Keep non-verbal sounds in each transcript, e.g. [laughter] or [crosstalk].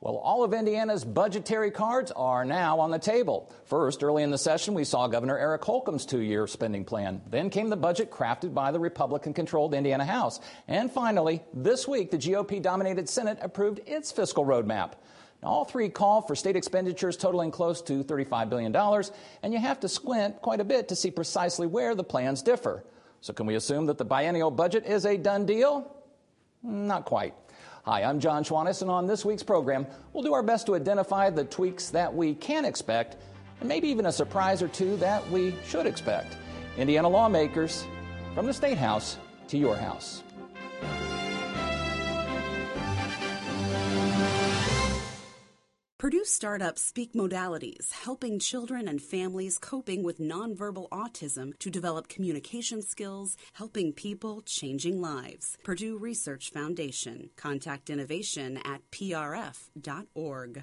Well, all of Indiana's budgetary cards are now on the table. First, early in the session, we saw Governor Eric Holcomb's two year spending plan. Then came the budget crafted by the Republican controlled Indiana House. And finally, this week, the GOP dominated Senate approved its fiscal roadmap. Now, all three call for state expenditures totaling close to $35 billion, and you have to squint quite a bit to see precisely where the plans differ. So, can we assume that the biennial budget is a done deal? Not quite. Hi, I'm Jon Schwantes, and on this week's program, we'll do our best to identify the tweaks that we can expect, and maybe even a surprise or two that we should expect. Indiana lawmakers, from the State House to your house. Purdue startups speak modalities, helping children and families coping with nonverbal autism to develop communication skills, helping people, changing lives. Purdue Research Foundation. Contact innovation at prf.org.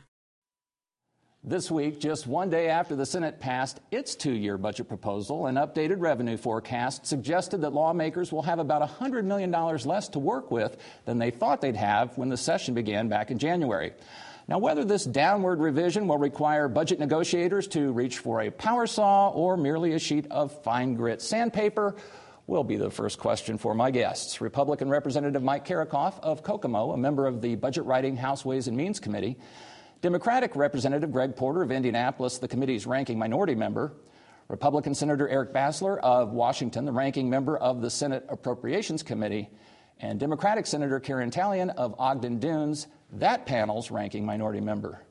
This week, just one day after the Senate passed its two year budget proposal, an updated revenue forecast suggested that lawmakers will have about $100 million less to work with than they thought they'd have when the session began back in January. Now, whether this downward revision will require budget negotiators to reach for a power saw or merely a sheet of fine grit sandpaper will be the first question for my guests. Republican Representative Mike Karickhoff of Kokomo, a member of the Budget Writing House Ways and Means Committee, Democratic Representative Greg Porter of Indianapolis, the committee's ranking minority member, Republican Senator Eric Bassler of Washington, the ranking member of the Senate Appropriations Committee, and Democratic Senator Karen Tallian of Ogden Dunes, that panel's ranking minority member.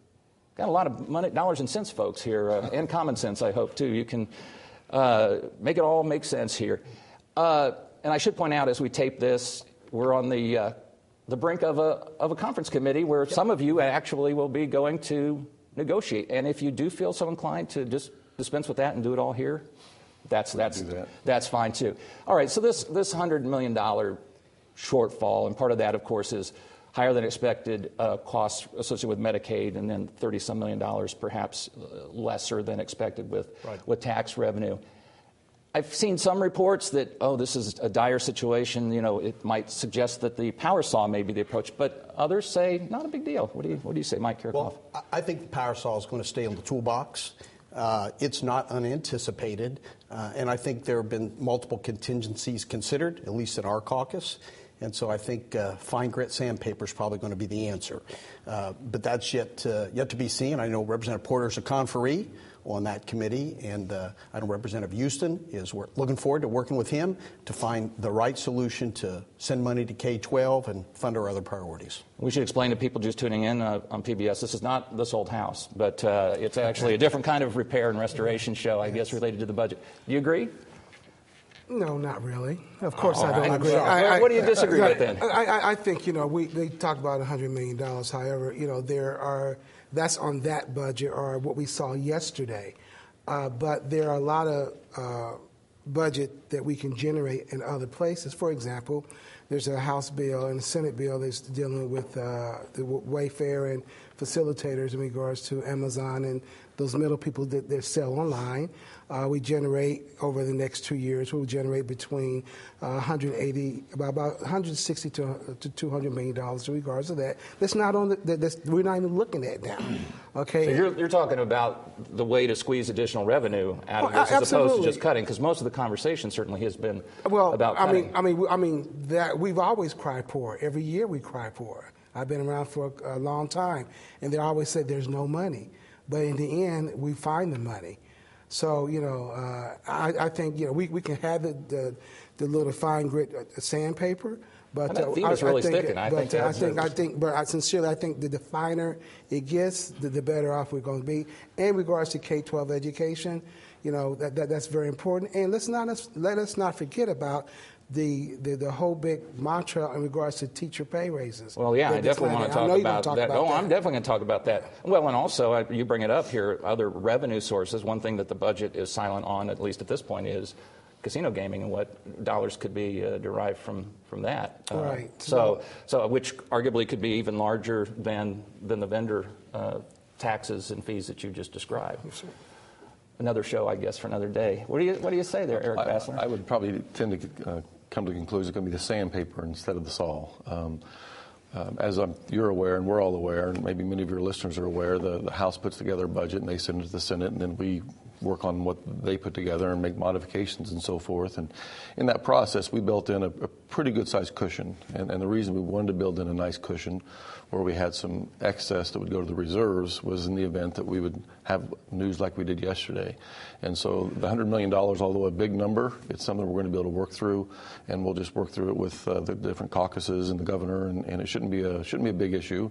Got a lot of money, dollars and cents, folks, here, uh, and common sense, I hope, too. You can uh, make it all make sense here. Uh, and I should point out, as we tape this, we're on the, uh, the brink of a, of a conference committee where some of you actually will be going to negotiate. And if you do feel so inclined to just dispense with that and do it all here, that's, that's, that. that's fine, too. All right, so this, this $100 million shortfall, and part of that, of course, is higher than expected uh, costs associated with Medicaid, and then 30 some million dollars, perhaps uh, lesser than expected with, right. with tax revenue. I've seen some reports that, oh, this is a dire situation. You know, it might suggest that the power saw may be the approach, but others say not a big deal. What do you, what do you say, Mike Karickhoff? Well, I think the power saw is going to stay in the toolbox. Uh, it's not unanticipated, uh, and I think there have been multiple contingencies considered, at least in our caucus. And so I think uh, fine grit sandpaper is probably going to be the answer. Uh, but that's yet, uh, yet to be seen. I know Representative Porter is a conferee on that committee, and uh, I know Representative Huston is looking forward to working with him to find the right solution to send money to K 12 and fund our other priorities. We should explain to people just tuning in uh, on PBS this is not this old house, but uh, it's actually a different kind of repair and restoration show, I guess, related to the budget. Do you agree? No, not really. Of course, I don't agree. I, I, what do you disagree with then? I, I, think you know we they talk about 100 million dollars. However, you know there are that's on that budget or what we saw yesterday, uh, but there are a lot of uh, budget that we can generate in other places. For example, there's a House bill and a Senate bill that's dealing with uh, the Wayfair and facilitators in regards to Amazon and those middle people that, that sell online. Uh, we generate over the next two years. We'll generate between uh, 180, about, about 160 to, to 200 million dollars in regards to that. That's not on the. That's, we're not even looking at now. [clears throat] Okay. So you're, you're talking about the way to squeeze additional revenue out of this, as absolutely. opposed to just cutting, because most of the conversation certainly has been well, about. cutting. I mean, I mean, I mean that we've always cried poor. Every year we cry poor. I've been around for a, a long time, and they always said there's no money. But in the end, we find the money. So you know, uh, I, I, think you know we, we can have the, the, the little fine grit uh, sandpaper, but uh, I, really I think, sticking. I but think, I think, I think, but I sincerely, I think the, finer it gets, the, the better off we're going to be. In regards to K-12 education, you know that, that that's very important. And let's not let us not forget about the, the, the whole big mantra in regards to teacher pay raises. Well, yeah, I definitely want to talk about talk that. About oh, that. I'm definitely going to talk about that. Well, and also, uh, you bring it up here, other revenue sources. One thing that the budget is silent on, at least at this point, is casino gaming and what dollars could be uh, derived from, from that. Uh, right. So, so, which arguably could be even larger than, than the vendor uh, taxes and fees that you just described. Yes, another show, I guess, for another day. What do you What do you say there, Eric Bassler? I, I would probably tend to uh, come to the conclusion it's going to be the sandpaper instead of the saw. Um, um, as I'm, you're aware, and we're all aware, and maybe many of your listeners are aware, the, the House puts together a budget and they send it to the Senate, and then we work on what they put together and make modifications and so forth. And in that process, we built in a, a pretty good sized cushion. And, and, the reason we wanted to build in a nice cushion where we had some excess that would go to the reserves was in the event that we would have news like we did yesterday. And so the $100 million, although a big number, it's something we're going to be able to work through, and we'll just work through it with uh, the different caucuses and the governor, and, and it shouldn't be a shouldn't be a big issue.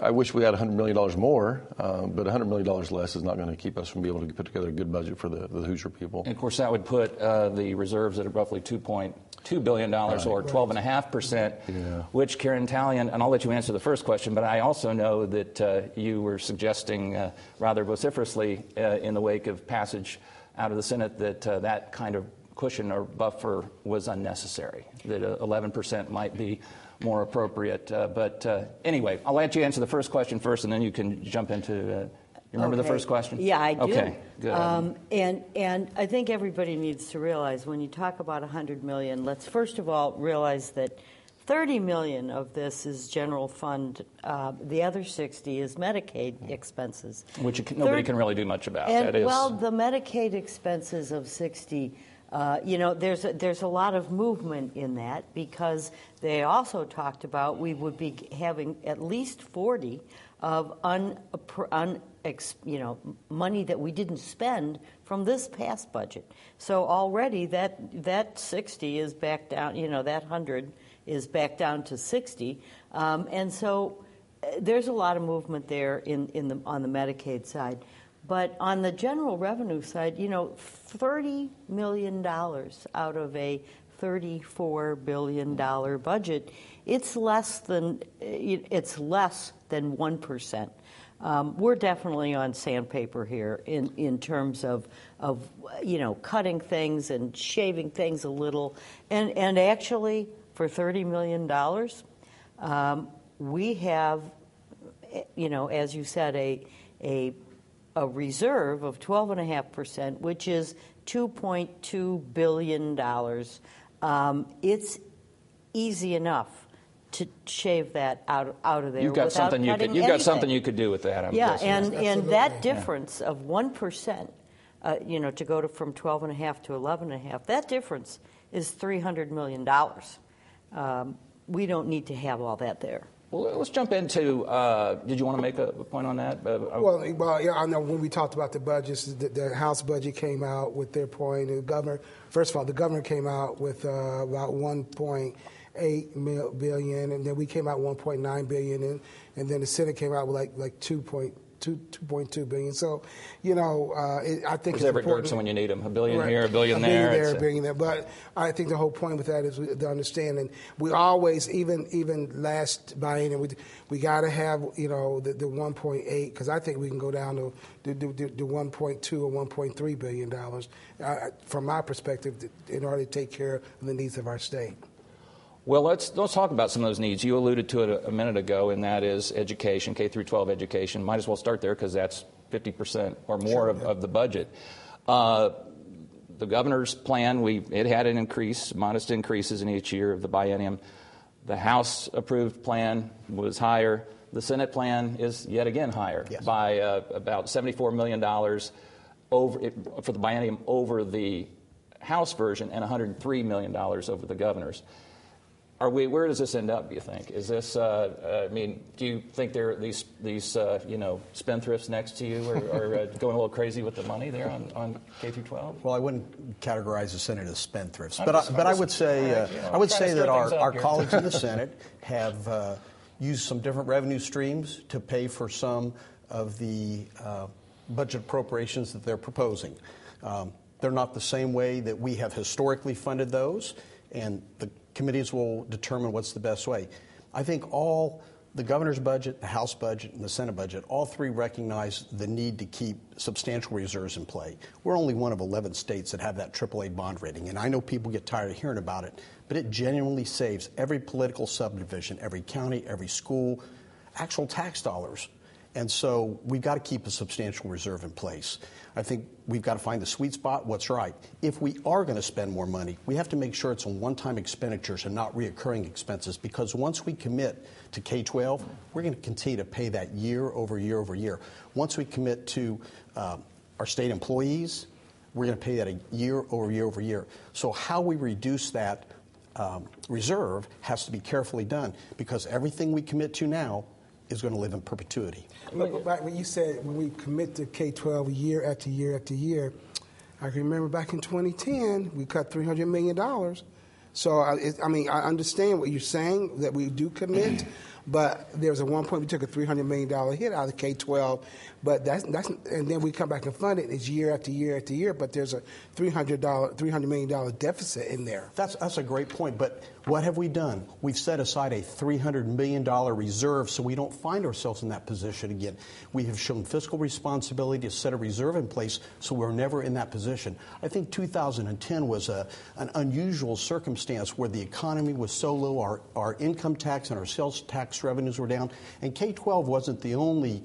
I wish we had $100 million more, uh, but $100 million less is not going to keep us from being able to put together a good budget for the, the Hoosier people. And of course, that would put uh, the reserves at roughly $2.2 billion right. or 12.5%, yeah. which Karen Tallian, and I'll let you answer the first question, but I also know that uh, you were suggesting uh, rather vociferously uh, in the wake of passage out of the Senate that uh, that kind of cushion or buffer was unnecessary, that 11% might be more appropriate. Uh, but uh, anyway, I'll let you answer the first question first, and then you can jump into. Uh, you remember okay. the first question? Yeah, I do. Okay, good. Um, and and I think everybody needs to realize when you talk about 100 million, let's first of all realize that 30 million of this is general fund. Uh, the other 60 is Medicaid expenses, which nobody can really do much about. And, that is well, the Medicaid expenses of 60 uh, you know, there's a, there's a lot of movement in that because they also talked about we would be having at least 40 of un, un you know money that we didn't spend from this past budget. So already that that 60 is back down. You know, that 100 is back down to 60, um, and so uh, there's a lot of movement there in, in the on the Medicaid side. But on the general revenue side, you know, $30 million out of a $34 billion budget, it's less than, it's less than 1%. Um, we're definitely on sandpaper here in, in terms of, of, you know, cutting things and shaving things a little. And, and actually, for $30 million, um, we have, you know, as you said, a, a a reserve of 12.5%, which is $2.2 billion. Um, it's easy enough to shave that out, out of there. You've got something you could. You've got something you could do with that. I'm yeah, guessing. and and that difference yeah. of one percent, uh, you know, to go to from twelve and a half to eleven and a half, that difference is three hundred million dollars. Um, we don't need to have all that there. Well, let's jump into. Uh, did you want to make a point on that? Uh, uh, well, well, yeah, I know when we talked about the budgets, the, the, House budget came out with their point. The governor, first of all, the governor came out with uh, about 1.8 billion, and then we came out 1.9 billion, and, and then the Senate came out with like like 2. Two, 2.2 billion. So, you know, uh, it, I think it's Everett important. when you need them. A billion right. here, a billion a there. Billion there, a billion there. But I think the whole point with that is the understanding. We always, even even last biennium, we we got to have you know the, the 1.8 because I think we can go down to the, the, the 1.2 or 1.3 billion dollars uh, from my perspective in order to take care of the needs of our state. Well, let's let's talk about some of those needs. You alluded to it a, a minute ago, and that is education, K through 12 education. Might as well start there because that's 50 percent or more sure, of, yeah. of, the budget. Uh, the governor's plan, we it had an increase, modest increases in each year of the biennium. The House approved plan was higher. The Senate plan is yet again higher yes. by uh, about $74 million over, for the biennium over the House version and $103 million over the governor's. Are we? Where does this end up? Do you think? Is this? Uh, uh, I mean, do you think there are these these uh, you know spendthrifts next to you are, are uh, going a little crazy with the money there on, on K through 12? Well, I wouldn't categorize the Senate as spendthrifts, but I, but I would say uh, I would say that our, our colleagues in the [laughs] Senate have uh, used some different revenue streams to pay for some of the budget appropriations that they're proposing. Um, they're not the same way that we have historically funded those, and the committees will determine what's the best way. I think all the governor's budget, the House budget, and the Senate budget, all three recognize the need to keep substantial reserves in play. We're only one of 11 states that have that AAA bond rating, and I know people get tired of hearing about it, but it genuinely saves every political subdivision, every county, every school, actual tax dollars. And so we've got to keep a substantial reserve in place. I think we've got to find the sweet spot, what's right. If we are going to spend more money, we have to make sure it's on one time expenditures and not reoccurring expenses because once we commit to K 12, we're going to continue to pay that year over year over year. Once we commit to uh, our state employees, we're going to pay that a year over year over year. So, how we reduce that um, reserve has to be carefully done because everything we commit to now is going to live in perpetuity. But, but when you said when we commit to K 12 year after year after year, I can remember back in 2010, we cut $300 million. So, I, it, I mean, I understand what you're saying that we do commit, [clears throat] but there was a one point we took a $300 million hit out of K 12 but that's, that's and then we come back and fund it. It's year after year after year, but there's a three hundred dollar, three hundred million dollar deficit in there. That's that's a great point. But what have we done? We've set aside a three hundred million dollar reserve so we don't find ourselves in that position again. We have shown fiscal responsibility to set a reserve in place so we're never in that position. I think 2010 was a an unusual circumstance where the economy was so low, our our income tax and our sales tax revenues were down, and K-12 wasn't the only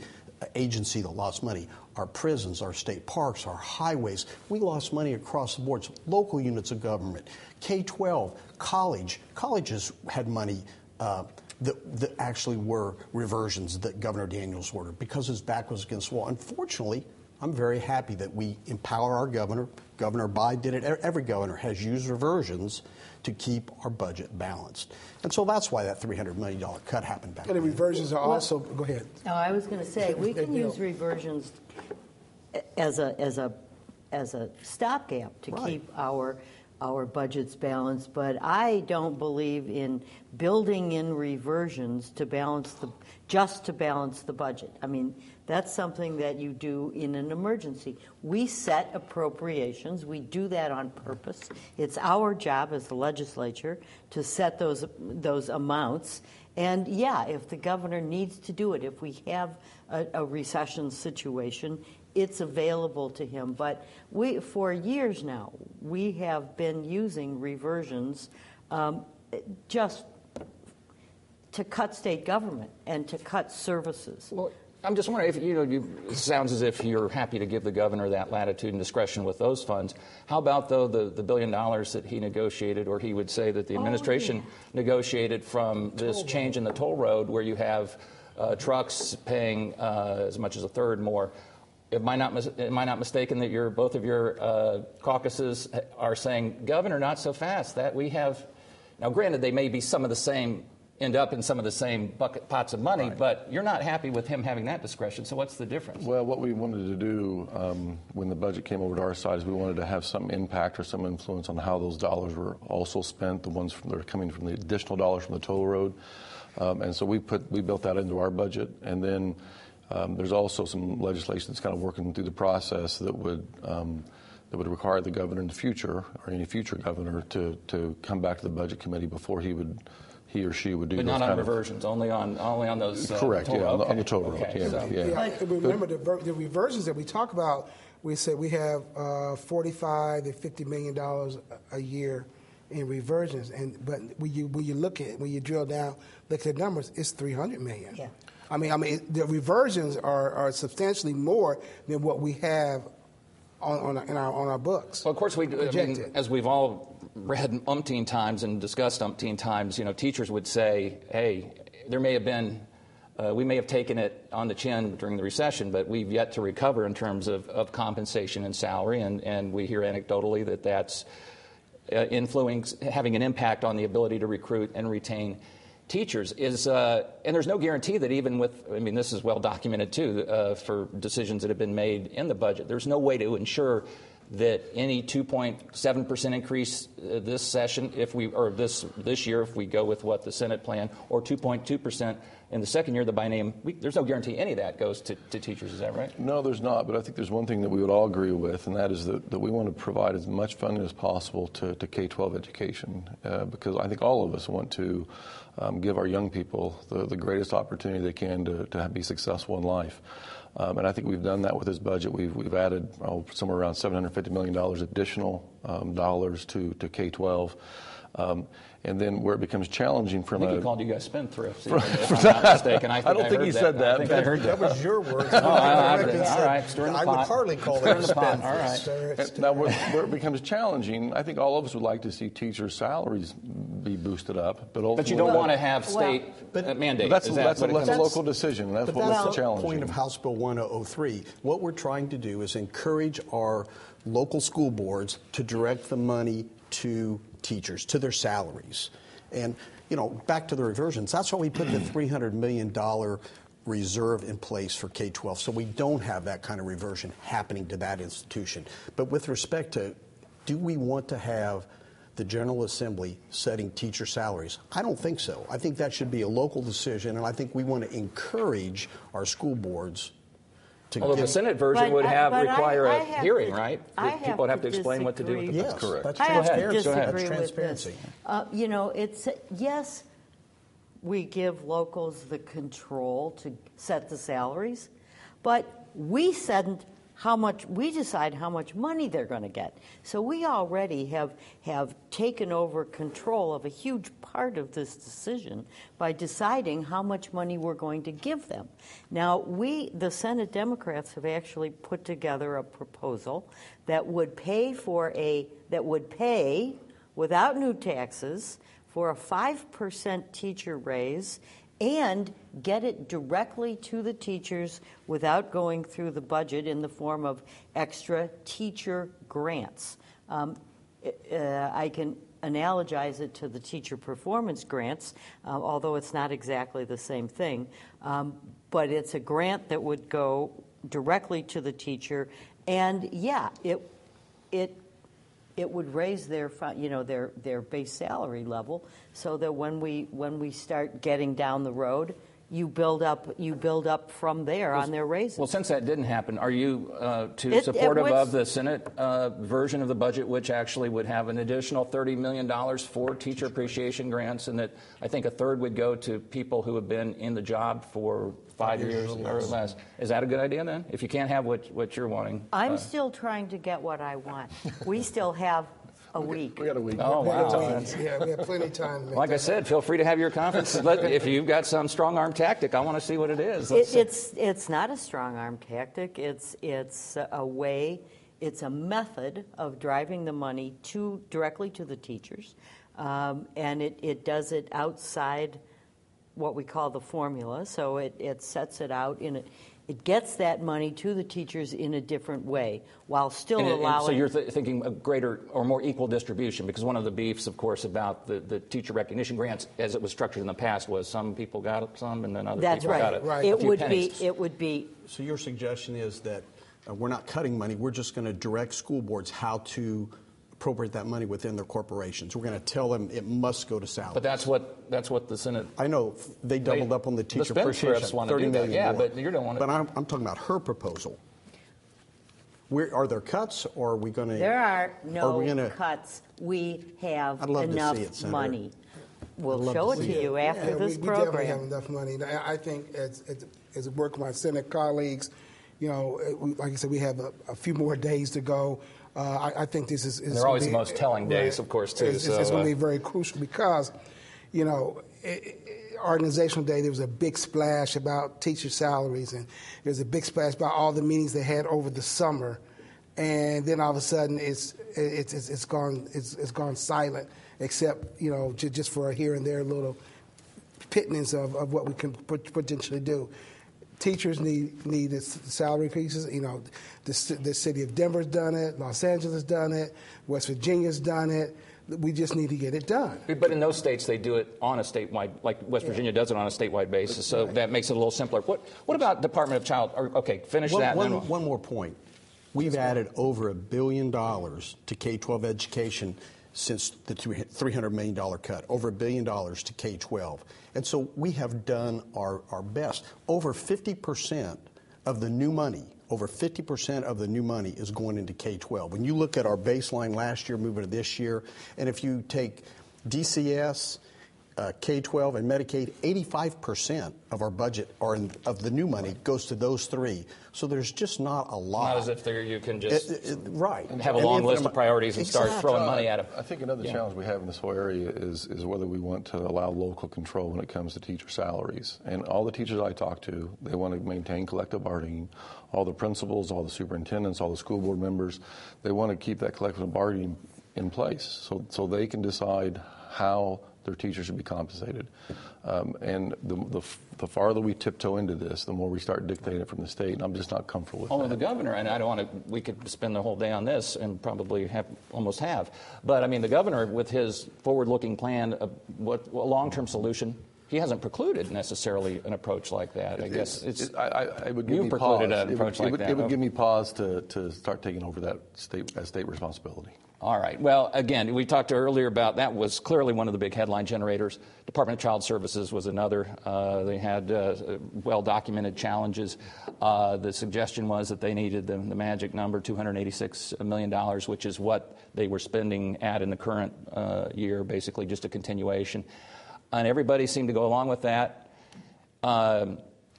agency that lost money. Our prisons, our state parks, our highways, we lost money across the boards. Local units of government, K 12, college. Colleges had money uh, that, that actually were reversions that Governor Daniels ordered because his back was against the wall. Unfortunately, I'm very happy that we empower our governor. Governor Biden did it. Every governor has used reversions to keep our budget balanced. And so that's why that $300 million cut happened back And the reversions are also, go ahead. No, I was going to say, [laughs] we can use reversions as a, as a, as a stopgap to Right. keep our, our budgets balanced, but I don't believe in building in reversions to balance the, just to balance the budget. I mean, that's something that you do in an emergency. We set appropriations. We do that on purpose. It's our job as the legislature to set those those amounts. And yeah, if the governor needs to do it, if we have a, a recession situation, it's available to him. But we, for years now, we have been using reversions um, just to cut state government and to cut services. Well, I'm just wondering if you know. You, it sounds as if you're happy to give the governor that latitude and discretion with those funds. How about though the, the billion dollars that he negotiated, or he would say that the administration Oh, yeah. negotiated from this change in the toll road, where you have uh, trucks paying uh, as much as a third more. Am I not am I not mistaken that your both of your uh, caucuses are saying, Governor, not so fast? That we have now. Granted, they may be some of the same end up in some of the same bucket pots of money, but you're not happy with him having that discretion. So what's the difference? Well, what we wanted to do um, when the budget came over to our side is we wanted to have some impact or some influence on how those dollars were also spent, the ones from, that are coming from the additional dollars from the toll road. Um, and so we put we built that into our budget, and then um, there's also some legislation that's kind of working through the process that would um, that would require the governor in the future or any future governor to to come back to the budget committee before he would he or she would do But those not on kind of- reversions, only on only on those. Uh, Correct, toll- yeah, on the- on the toll road, okay, yeah, so- yeah. Yeah, and remember the, the reversions that we talk about. We said we have uh, 45 to 50 million dollars a a year in reversions, and but when you when you look at when you drill down, look at the numbers, it's 300 million. Yeah. I mean, I mean, the reversions are, are substantially more than what we have on, on, our, in our, on our books. Well, of course, we. I mean, as we've all read umpteen times and discussed umpteen times, you know, teachers would say, "Hey, there may have been, uh, we may have taken it on the chin during the recession, but we've yet to recover in terms of, of compensation and salary." And, and we hear anecdotally that that's uh, influencing, having an impact on the ability to recruit and retain teachers is uh, and there's no guarantee that even with i mean this is well documented too uh, for decisions that have been made in the budget there's no way to ensure that any 2.7% increase uh, this session if we or this this year if we go with what the senate plan or 2.2% in the second year the biennium we, there's no guarantee any of that goes to, to teachers is that right No, there's not, but I think there's one thing that we would all agree with, and that is that, that we want to provide as much funding as possible to, to K 12 education uh, because I think all of us want to um, give our young people the, the greatest opportunity they can to, to be successful in life. Um, and I think we've done that with this budget. We've, we've added oh, somewhere around $750 million additional um, dollars to, to K 12. Um, and then where it becomes challenging I from think a he called you guys spendthrifts. even, if I'm not [laughs] mistaken. I, think I don't think heard he said I that, think I heard That that. was your words. [laughs] Oh, I- I- Corrected and all said, right, stir in the I would hardly call Stir in that the spendthrift. right. Sir, it's- now, where, where it becomes challenging, I think all of us would like to see teachers' salaries be boosted up, but But you don't want to have Well- state But- uh, mandate. That's, that that's, a, that's a comes- local decision. That's But what that's the challenging. point of House Bill 1003. What we're trying to do is encourage our local school boards to direct the money to teachers, to their salaries. And, you know, back to the reversions, that's why we put the [clears throat] $300 million reserve in place for K 12, so we don't have that kind of reversion happening to that institution. But with respect to do we want to have the General Assembly setting teacher salaries? I don't think so. I think that should be a local decision, and I think we want to encourage our school boards to Although the Senate version would have but I- require I a have hearing, to- right? I People would have to to explain what to do with disagree. it. Yes, correct. That's I have to transparency. disagree That's with transparency. this. Uh, you know, it's yes, we give locals the control to set the salaries, but we send how much we decide how much money they're going to get. So we already have have taken over control of a huge part of this decision by deciding how much money we're going to give them. Now, we the Senate Democrats have actually put together a proposal that would pay for a that would pay without new taxes for a 5% teacher raise and get it directly to the teachers without going through the budget in the form of extra teacher grants. Um, uh, I can analogize it to the teacher performance grants, uh, although it's not exactly the same thing. Um, but it's a grant that would go directly to the teacher, and yeah, it it it would raise their you know their their base salary level so that when we when we start getting down the road you build up you build up from there on their raises Well, since that didn't happen, are you uh, too It- it supportive was- of the Senate uh, version of the budget, which actually would have an additional $30 million for teacher appreciation grants, and that I think a third would go to people who have been in the job for five years or less? Is that a good idea then? If you can't have what, what you're wanting? i'm uh, still trying to get what i want we still have a week we got a week. Oh, wow. Yeah, we have plenty of time to Like I said, feel free to have your conference. Let, [laughs] if you've got some strong arm tactic, I want to see what it is. It, it's it's not a strong arm tactic. It's it's a way. It's a method of driving the money to directly to the teachers, um, and it, it does it outside what we call the formula. So it, it sets it out in a, it gets that money to the teachers in a different way while still And it- and allowing. so you're th- thinking a greater or more equal distribution because one of the beefs, of course, about the, the teacher recognition grants as it was structured in the past was some people got some and then other that's people right. got it. Right. It would pennies. be. It would be. So your suggestion is that uh, we're not cutting money, we're just going to direct school boards how to appropriate that money within their corporations. We're going to tell them it must go to salaries. But that's what that's what the Senate. I know they doubled They- up on the the teacher spendthrifts appreciation. wanna do 30 that. Yeah, more. but you don't wanna- But I'm, I'm talking about her proposal. Where, are there cuts, or are we going to? There are no we gonna, cuts. We have I'd love to see enough it, money. We'll show to it to it. you after Yeah, this we, we definitely have enough money. I I think as, as, as work with my Senate colleagues, you know, like I said, we have a, a few more days to go. Uh, I, I think this is. is they're always be- the most telling days, of course, too, It's, it's- it's so, going to uh, be very crucial because, you know, i i organizational day there was a big splash about teacher salaries, and there was a big splash about all the meetings they had over the summer, and then all of a sudden it's it's it's, it's gone it's, it's gone silent, except you know just, just for a here and there little pittance of, of what we can potentially do. Teachers need need salary increases. You know, the, the city of Denver's done it, Los Angeles has done it, West Virginia's done it. We just need to get it done. But in those states, they do it on a statewide, basis, like West Virginia does it on a statewide basis. So that makes it a little simpler. What What about Department of Child? Or, okay, finish One, that. one- we'll- one more point. We've added over a billion dollars to K 12 education since the $300 million cut, over a billion dollars to K 12. And so we have done our, our best. Over 50% of the new money, over 50% of the new money is going into K 12. When you look at our baseline last year moving to this year, and if you take DCS, uh, K 12 and Medicaid, 85% of our budget or in, of the new money goes to those three. So there's just not a lot. Not as if there you can just It- it- right. have a And long if- list of priorities and start throwing money at them. I think another Yeah. challenge we have in this whole area is, is whether we want to allow local control when it comes to teacher salaries. And all the teachers I talk to, they want to maintain collective bargaining. All the principals, all the superintendents, all the school board members, they want to keep that collective bargaining in place so, so they can decide how their teachers should be compensated. Um, and the, the, the farther we tiptoe into this, the more we start dictating it from the state. And I'm just not comfortable with Only that. the governor, and I don't want to, we could spend the whole day on this and probably have, almost have. But I mean, the governor, with his forward looking plan, of what a long term solution, he hasn't precluded necessarily an approach like that. I guess it's. It, I, I, would give you me precluded pause. an It would- approach it like would, that. It would give me pause to, to start taking over that state, that state responsibility. All right. Well, again, we talked earlier about that was clearly one of the big headline generators. Department of Child Services was another. Uh, they had uh, well documented challenges. Uh, the suggestion was that they needed the, the magic number, $286 million, which is what they were spending at in the current uh, year, basically just a continuation. And everybody seemed to go along with that. Um,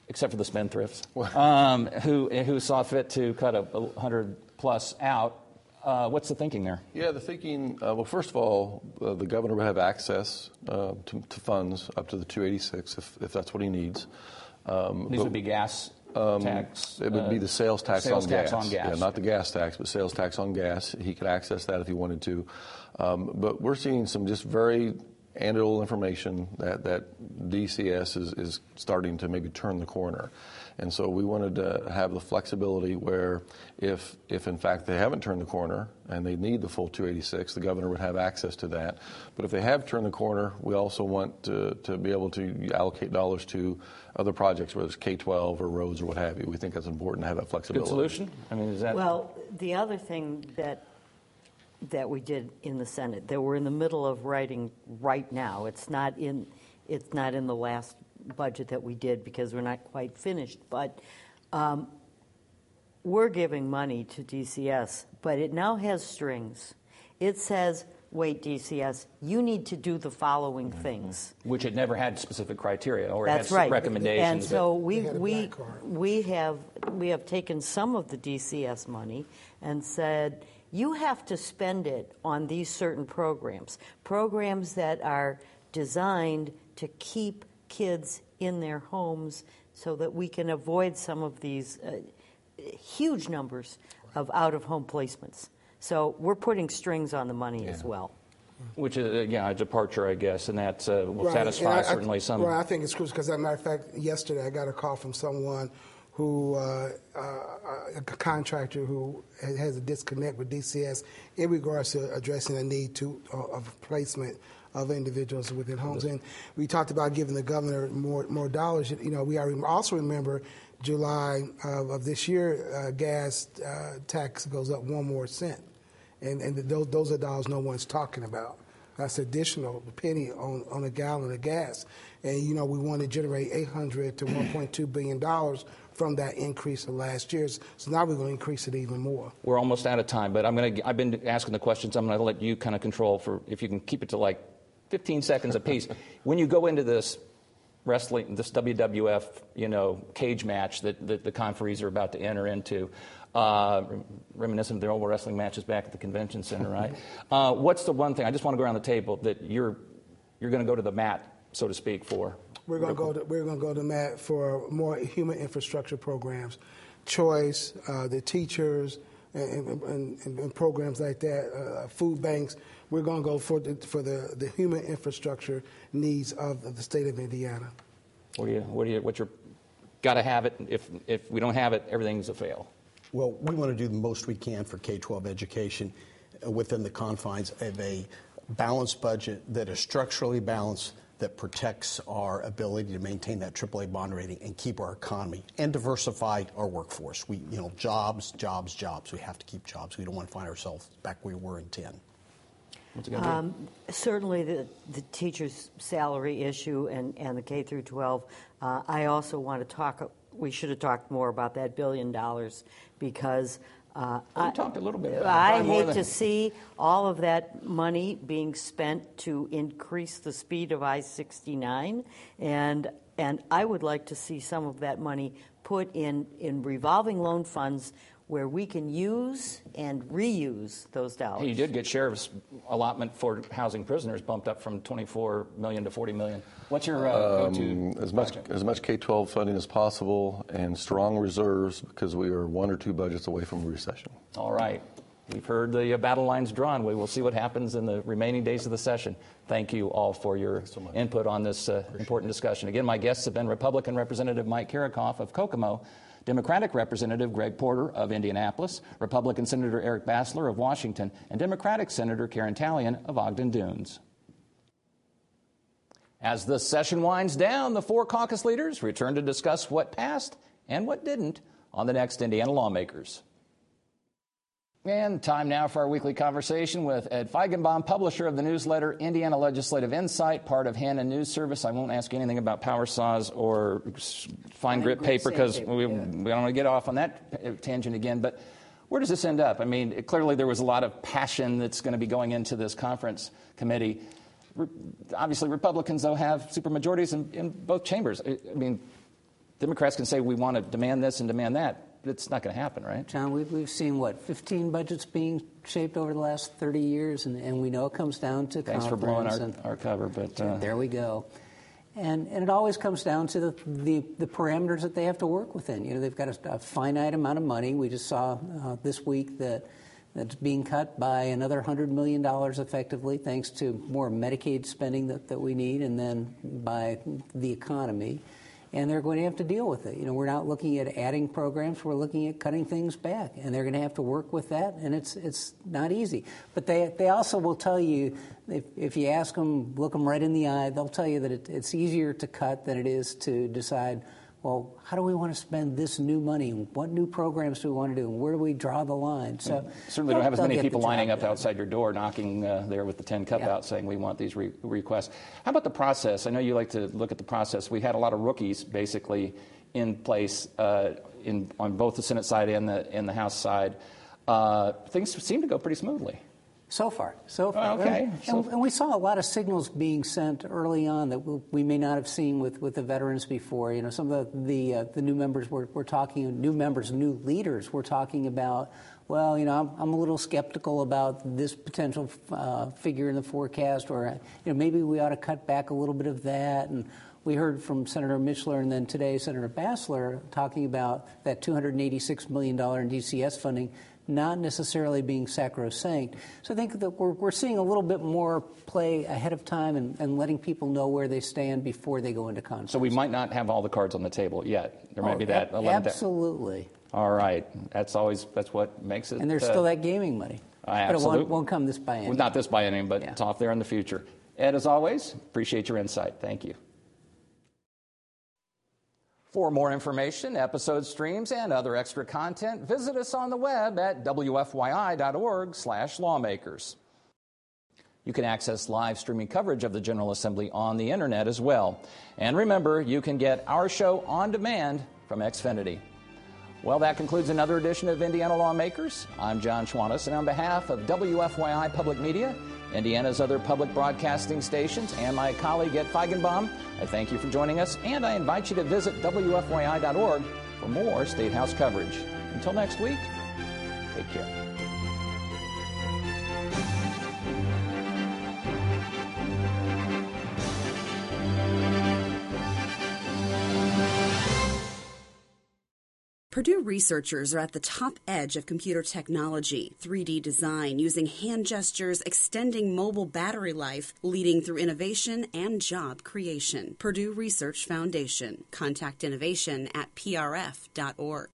except for the spendthrifts, um, who, who saw fit to cut a, a hundred plus out. Uh, what's the thinking there? Yeah, the thinking, uh, well, first of all, uh, the governor would have access uh, to, to funds up to the 286 if, if that's what he needs. Um, These but- would be gas um, tax. It would be uh, the sales tax sales on tax gas. on gas. Yeah, not the gas tax, but sales tax on gas. He could access that if he wanted to. Um, but we're seeing some just very anecdotal information that, that DCS is, is starting to maybe turn the corner. And so we wanted to have the flexibility where if, if in fact they haven't turned the corner and they need the full 286, the governor would have access to that. But if they have turned the corner, we also want to, to be able to allocate dollars to other projects, whether it's K-12 or roads or what have you. We think that's important to have that flexibility. Good flexibility. solution? I mean, is that. Well, the other thing that that we did in the Senate, that we're in the middle of writing right now. It's not in it's not in the last budget that we did because we're not quite finished. But um, we're giving money to DCS, but it now has strings. It says, "Wait, DCS, you need to do the following things." which it never had specific criteria or That's it had right. recommendations. And so we, They had a we, we have, we have taken some of the DCS money and said, you have to spend it on these certain programs, programs that are designed to keep kids in their homes so that we can avoid some of these uh, huge numbers of out-of-home placements. So we're putting strings on the money as well. which is, uh, yeah, a departure, I guess, and that uh, will Right, satisfy and I- I- certainly some. Well, I think it's crucial because, as a matter of fact, yesterday I got a call from someone who, uh, uh, a contractor who has a disconnect with DCS in regards to addressing the need to uh, of placement of individuals within homes. And we talked about giving the governor more more dollars. You know, we are- also remember July of, of this year, uh, gas uh, tax goes up one more cent, and and those those are dollars no one's talking about. That's additional penny on, on a gallon of gas. And, you know, we want to generate 800 to 1.2 billion dollars from that increase of last year's. So now we're going to increase it even more. We're almost out of time, but I'm going to. I've been asking the questions. I'm going to let you kind of control for if you can keep it to like 15 seconds apiece. when you go into this wrestling, this WWF, you know, cage match that, that the conferees are about to enter into, uh, reminiscent of their old wrestling matches back at the convention center, right? [laughs] uh, what's the one thing? I just want to go around the table that you're you're going to go to the mat, so to speak, for. We're going to go to, we're going to go to mat for more human infrastructure programs, choice, uh, the teachers, and, and, and, and programs like that, uh, food banks. We're going to go for the, for the, the human infrastructure needs of the state of Indiana. What do you? What do you? What's your? Got to have it. If if we don't have it, everything's a fail. Well, we want to do the most we can for K 12 education uh, within the confines of a balanced budget that is structurally balanced, that protects our ability to maintain that AAA bond rating and keep our economy and diversify our workforce. We, you know, jobs, jobs, jobs. We have to keep jobs. We don't want to find ourselves back where we were in 10. What's it going to be? Certainly, the, the teacher's salary issue and, and the K through 12. Uh, I also want to talk. We should have talked more about that billion dollars because Uh, we talked a little bit I hate than... to see all of that money being spent to increase the speed of I 69, and, and I would like to see some of that money put in, in revolving loan funds where we can use and reuse those dollars. You did get sheriff's allotment for housing prisoners bumped up from 24 million to 40 million. What's your uh, um, as much as much K-12 funding as possible and strong reserves because we are one or two budgets away from a recession. All right. We've heard the uh, battle lines drawn. We will see what happens in the remaining days of the session. Thank you all for your so input on this uh, important discussion. Again, my guests have been Republican Representative Mike Karickhoff of Kokomo, Democratic Representative Greg Porter of Indianapolis, Republican Senator Eric Bassler of Washington, and Democratic Senator Karen Tallian of Ogden Dunes. As the session winds down, the four caucus leaders return to discuss what passed and what didn't on the next Indiana lawmakers. And time now for our weekly conversation with Ed Feigenbaum, publisher of the newsletter Indiana Legislative Insight, part of Hannah News Service. I won't ask you anything about power saws or fine grit paper because we, yeah. we don't want to get off on that tangent again. But where does this end up? I mean, it, clearly there was a lot of passion that's going to be going into this conference committee. Re- obviously, Republicans, though, have supermajorities in, in both chambers. I, I mean, Democrats can say we want to demand this and demand that it's not going to happen, right? Jon, we've, we've seen, what, 15 budgets being shaped over the last 30 years, and, and we know it comes down to Thanks for blowing our, our cover, but... Uh, there we go. And, and it always comes down to the, the, the, parameters that they have to work within. You know, they've got a, a finite amount of money. We just saw uh, this week that that's being cut by another $100 million effectively, thanks to more Medicaid spending that, that we need, and then by the economy and they're going to have to deal with it. You know, we're not looking at adding programs; we're looking at cutting things back, and they're going to have to work with that, and it's it's not easy. But they they also will tell you if, if you ask them, look them right in the eye, they'll tell you that it, it's easier to cut than it is to decide well, how do we want to spend this new money? What new programs do we want to do? And where do we draw the line? So certainly don't have as many people lining up done. outside your door, knocking uh, there with the 10 cup yeah. out, saying we want these re- requests. How about the process? I know you like to look at the process. We had a lot of rookies basically in place uh, in, on both the Senate side and the, and the House side. Uh, things seem to go pretty smoothly. So far, so far. Oh, okay. And, so and, we saw a lot of signals being sent early on that we may not have seen with, with the veterans before. You know, some of the the, uh, the new members were, were talking, new members, new leaders were talking about. Well, you know, I'm, I'm a little skeptical about this potential uh, figure in the forecast, or you know, maybe we ought to cut back a little bit of that. And we heard from Senator Mishler and then today Senator Bassler talking about that $286 million in DCS funding not necessarily being sacrosanct. So I think that we're, we're seeing a little bit more play ahead of time and, and letting people know where they stand before they go into conference. So we might not have all the cards on the table yet. There might oh, be that. absolutely. All right. That's always that's what makes it. And there's uh, still that gaming money. Uh, but it won't, won't, come this biennium. Well, not this biennium, but yeah. it's off there in the future. Ed, as always, appreciate your insight. Thank you. For more information, episode streams, and other extra content, visit us on the web at wfyi.org/lawmakers. You can access live streaming coverage of the General Assembly on the internet as well. And remember, you can get our show on demand from Xfinity. Well, that concludes another edition of Indiana Lawmakers. I'm Jon Schwantes, and on behalf of WFYI Public Media, Indiana's other public broadcasting stations, and my colleague Ed Feigenbaum, I thank you for joining us, and I invite you to visit WFYI.org for more State House coverage. Until next week, take care. Purdue researchers are at the top edge of computer technology, 3D design, using hand gestures, extending mobile battery life, leading through innovation and job creation. Purdue Research Foundation. Contact innovation at prf.org.